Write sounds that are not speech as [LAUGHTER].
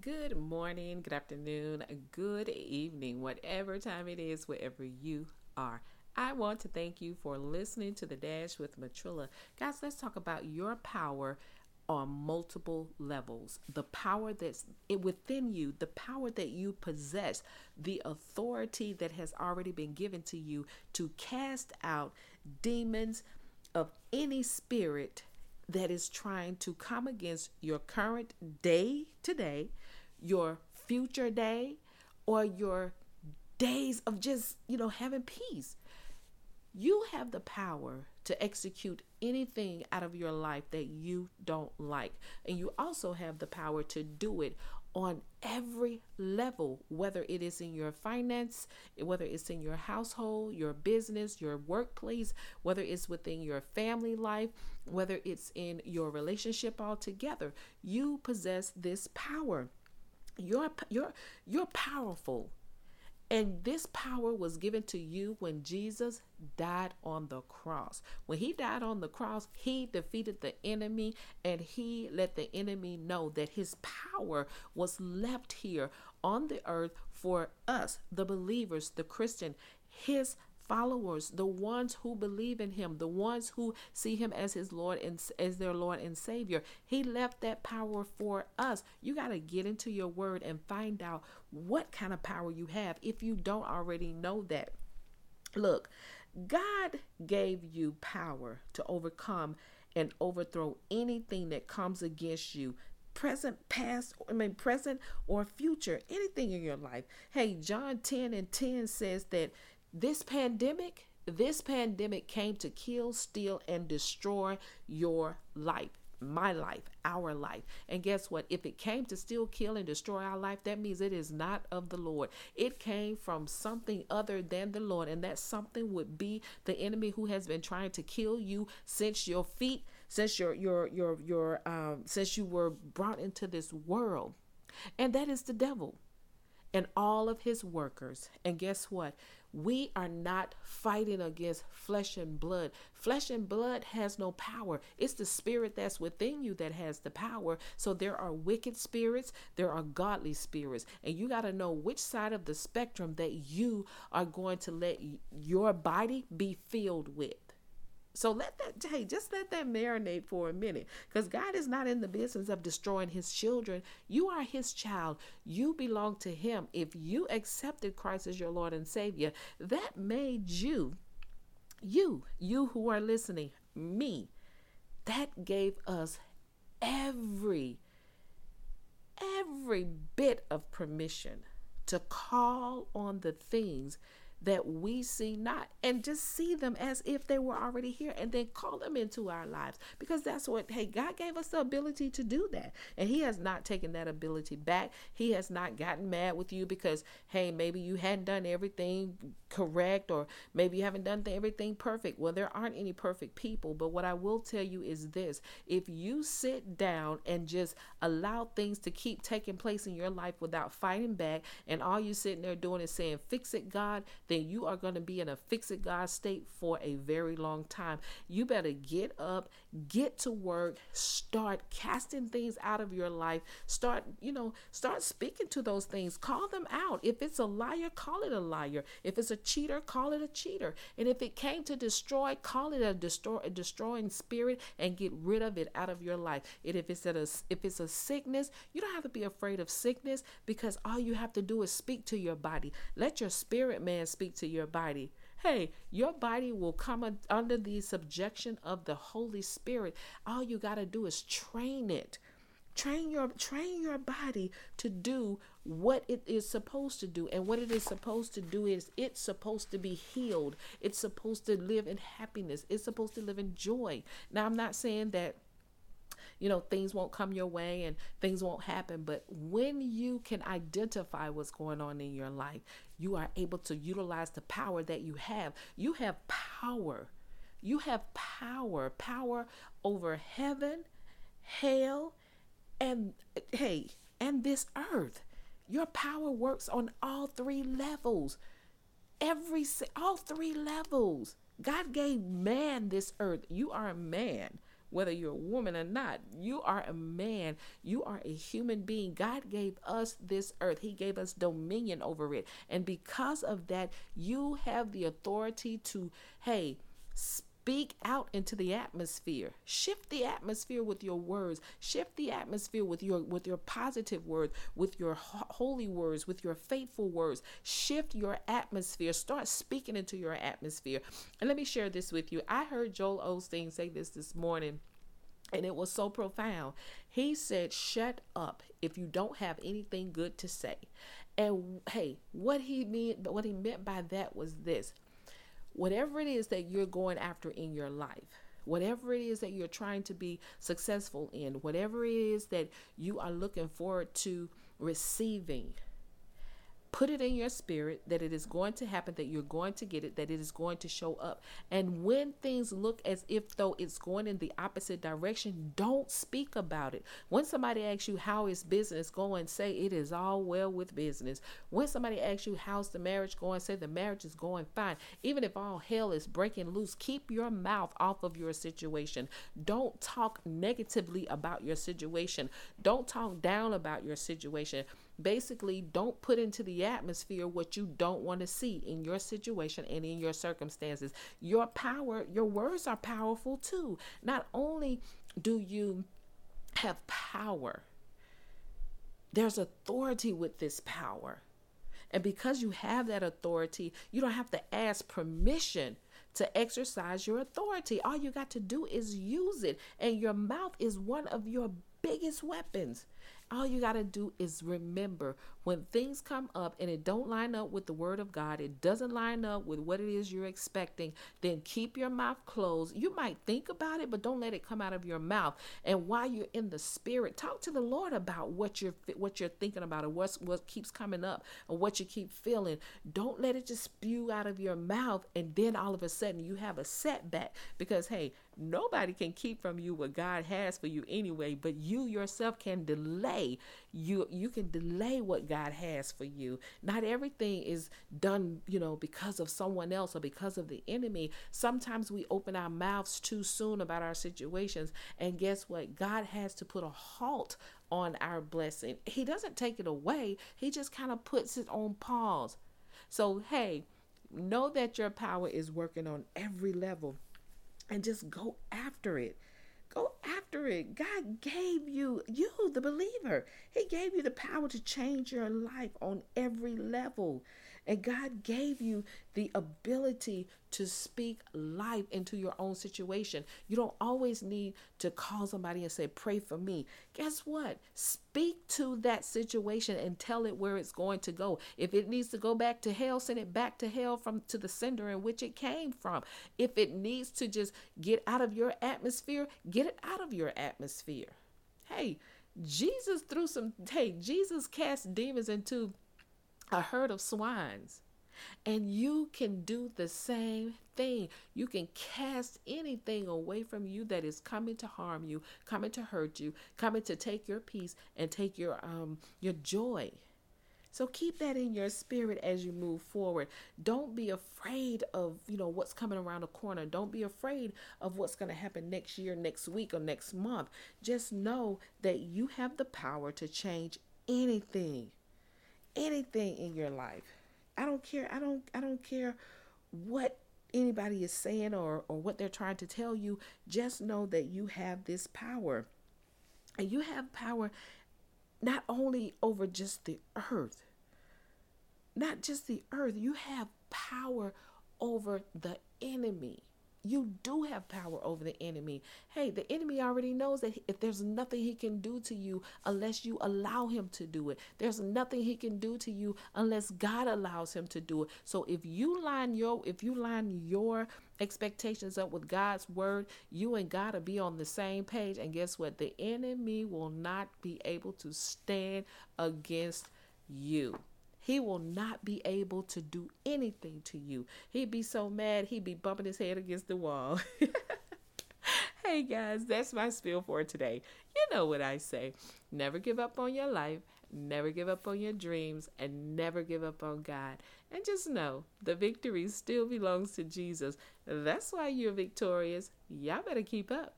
Good morning, good afternoon, good evening, whatever time it is, wherever you are. I want to thank you for listening to the Dash with Matrilla. Guys, let's talk about your power on multiple levels. The power that's within you, the power that you possess, the authority that has already been given to you to cast out demons of any spirit that is trying to come against your current day today, your future day, or your days of just, you know, having peace. You have the power to execute anything out of your life that you don't like. And you also have the power to do it on every level, whether it is in your finance, whether it's in your household, your business, your workplace, whether it's within your family life, whether it's in your relationship altogether. You possess this power. You're you're you're powerful. And this power was given to you when Jesus died on the cross. When he died on the cross, he defeated the enemy and he let the enemy know that his power was left here on the earth for us, the believers, the Christian. His followers, the ones who believe in him, the ones who see him as his Lord and as their Lord and Savior. He left that power for us. You got to get into your word and find out what kind of power you have if you don't already know that. Look, God gave you power to overcome and overthrow anything that comes against you present, past, I mean, present or future, anything in your life. Hey, John 10 and 10 says that this pandemic, this pandemic came to kill, steal, and destroy your life my life, our life. And guess what? If it came to steal, kill, and destroy our life, that means it is not of the Lord. It came from something other than the Lord. And that something would be the enemy who has been trying to kill you since your feet, since your your your your um since you were brought into this world. And that is the devil and all of his workers. And guess what? We are not fighting against flesh and blood. Flesh and blood has no power. It's the spirit that's within you that has the power. So there are wicked spirits, there are godly spirits. And you got to know which side of the spectrum that you are going to let your body be filled with. So let that, hey, just let that marinate for a minute because God is not in the business of destroying his children. You are his child. You belong to him. If you accepted Christ as your Lord and Savior, that made you, you, you who are listening, me, that gave us every, every bit of permission to call on the things that we see not and just see them as if they were already here and then call them into our lives. Because that's what hey God gave us the ability to do that. And he has not taken that ability back. He has not gotten mad with you because hey maybe you hadn't done everything correct or maybe you haven't done everything perfect well there aren't any perfect people but what I will tell you is this if you sit down and just allow things to keep taking place in your life without fighting back and all you're sitting there doing is saying fix it God then you are going to be in a fix it God state for a very long time. You better get up, get to work, start casting things out of your life. Start, you know, start speaking to those things. Call them out. If it's a liar, call it a liar. If it's a cheater, call it a cheater. And if it came to destroy, call it a destroy a destroying spirit and get rid of it out of your life. And if it's a if it's a sickness, you don't have to be afraid of sickness because all you have to do is speak to your body. Let your spirit man speak to your body. Hey, your body will come under the subjection of the Holy Spirit. All you got to do is train it. Train your train your body to do what it is supposed to do. And what it is supposed to do is it's supposed to be healed. It's supposed to live in happiness. It's supposed to live in joy. Now, I'm not saying that you know, things won't come your way and things won't happen. But when you can identify what's going on in your life, you are able to utilize the power that you have. You have power. You have power, power over heaven, hell, and hey, and this earth. Your power works on all three levels. Every all three levels. God gave man this earth. You are a man whether you're a woman or not. You are a man. You are a human being. God gave us this earth, He gave us dominion over it. And because of that, you have the authority to, hey, Speak out into the atmosphere. Shift the atmosphere with your words. Shift the atmosphere with your with your positive words, with your holy words, with your faithful words. Shift your atmosphere. Start speaking into your atmosphere. And let me share this with you. I heard Joel Osteen say this this morning and it was so profound. He said, "Shut up if you don't have anything good to say." And hey, what he meant, what he meant by that was this: whatever it is that you're going after in your life, whatever it is that you're trying to be successful in, whatever it is that you are looking forward to receiving, Put it in your spirit that it is going to happen, that you're going to get it, that it is going to show up. And when things look as if though it's going in the opposite direction, don't speak about it. When somebody asks you how is business going, say it is all well with business. When somebody asks you how's the marriage going, say the marriage is going fine. Even if all hell is breaking loose, keep your mouth off of your situation. Don't talk negatively about your situation. Don't talk down about your situation basically don't put into the atmosphere what you don't want to see in your situation and in your circumstances. Your power, your words are powerful too. Not only do you have power, there's authority with this power. And because you have that authority, you don't have to ask permission to exercise your authority. All you got to do is use it. And your mouth is one of your biggest weapons. All you got to do is remember when things come up and it don't line up with the word of God, it doesn't line up with what it is you're expecting, then keep your mouth closed. You might think about it, but don't let it come out of your mouth. And while you're in the spirit, talk to the Lord about what you're what you're thinking about or what's what keeps coming up or what you keep feeling. Don't let it just spew out of your mouth and then all of a sudden you have a setback because hey, nobody can keep from you what God has for you anyway, but you yourself can delay. You you can delay what God has for you. Not everything is done, you know, because of someone else or because of the enemy. Sometimes we open our mouths too soon about our situations, and guess what? God has to put a halt on our blessing. He doesn't take it away. He just kind of puts it on pause. So, hey, know that your power is working on every level and just go after it. Go after it. God gave you, you, the believer, He gave you the power to change your life on every level. And God gave you the ability to speak life into your own situation. You don't always need to call somebody and say, Pray for me. Guess what? Speak to that situation and tell it where it's going to go. If it needs to go back to hell, send it back to hell from to the sender in which it came from. If it needs to just get out of your atmosphere, get it out of your atmosphere. Hey, Jesus threw some, hey, Jesus cast demons into a herd of swines. And you can do the same thing. You can cast anything away from you that is coming to harm you, coming to hurt you, coming to take your peace and take your um your joy. So keep that in your spirit as you move forward. Don't be afraid of, you know, what's coming around the corner. Don't be afraid of what's going to happen next year, next week or next month. Just know that you have the power to change anything anything in your life. I don't care. I don't I don't care what anybody is saying or or what they're trying to tell you. Just know that you have this power. And you have power not only over just the earth. Not just the earth. You have power over the enemy you do have power over the enemy. Hey, the enemy already knows that if there's nothing he can do to you unless you allow him to do it. There's nothing he can do to you unless God allows him to do it. So if you line your if you line your expectations up with God's word, you and God will be on the same page and guess what? The enemy will not be able to stand against you he will not be able to do anything to you. He'd be so mad, he'd be bumping his head against the wall. [LAUGHS] hey guys, that's my spiel for today. You know what I say never give up on your life, never give up on your dreams, and never give up on God. And just know the victory still belongs to Jesus. That's why you're victorious. Y'all better keep up.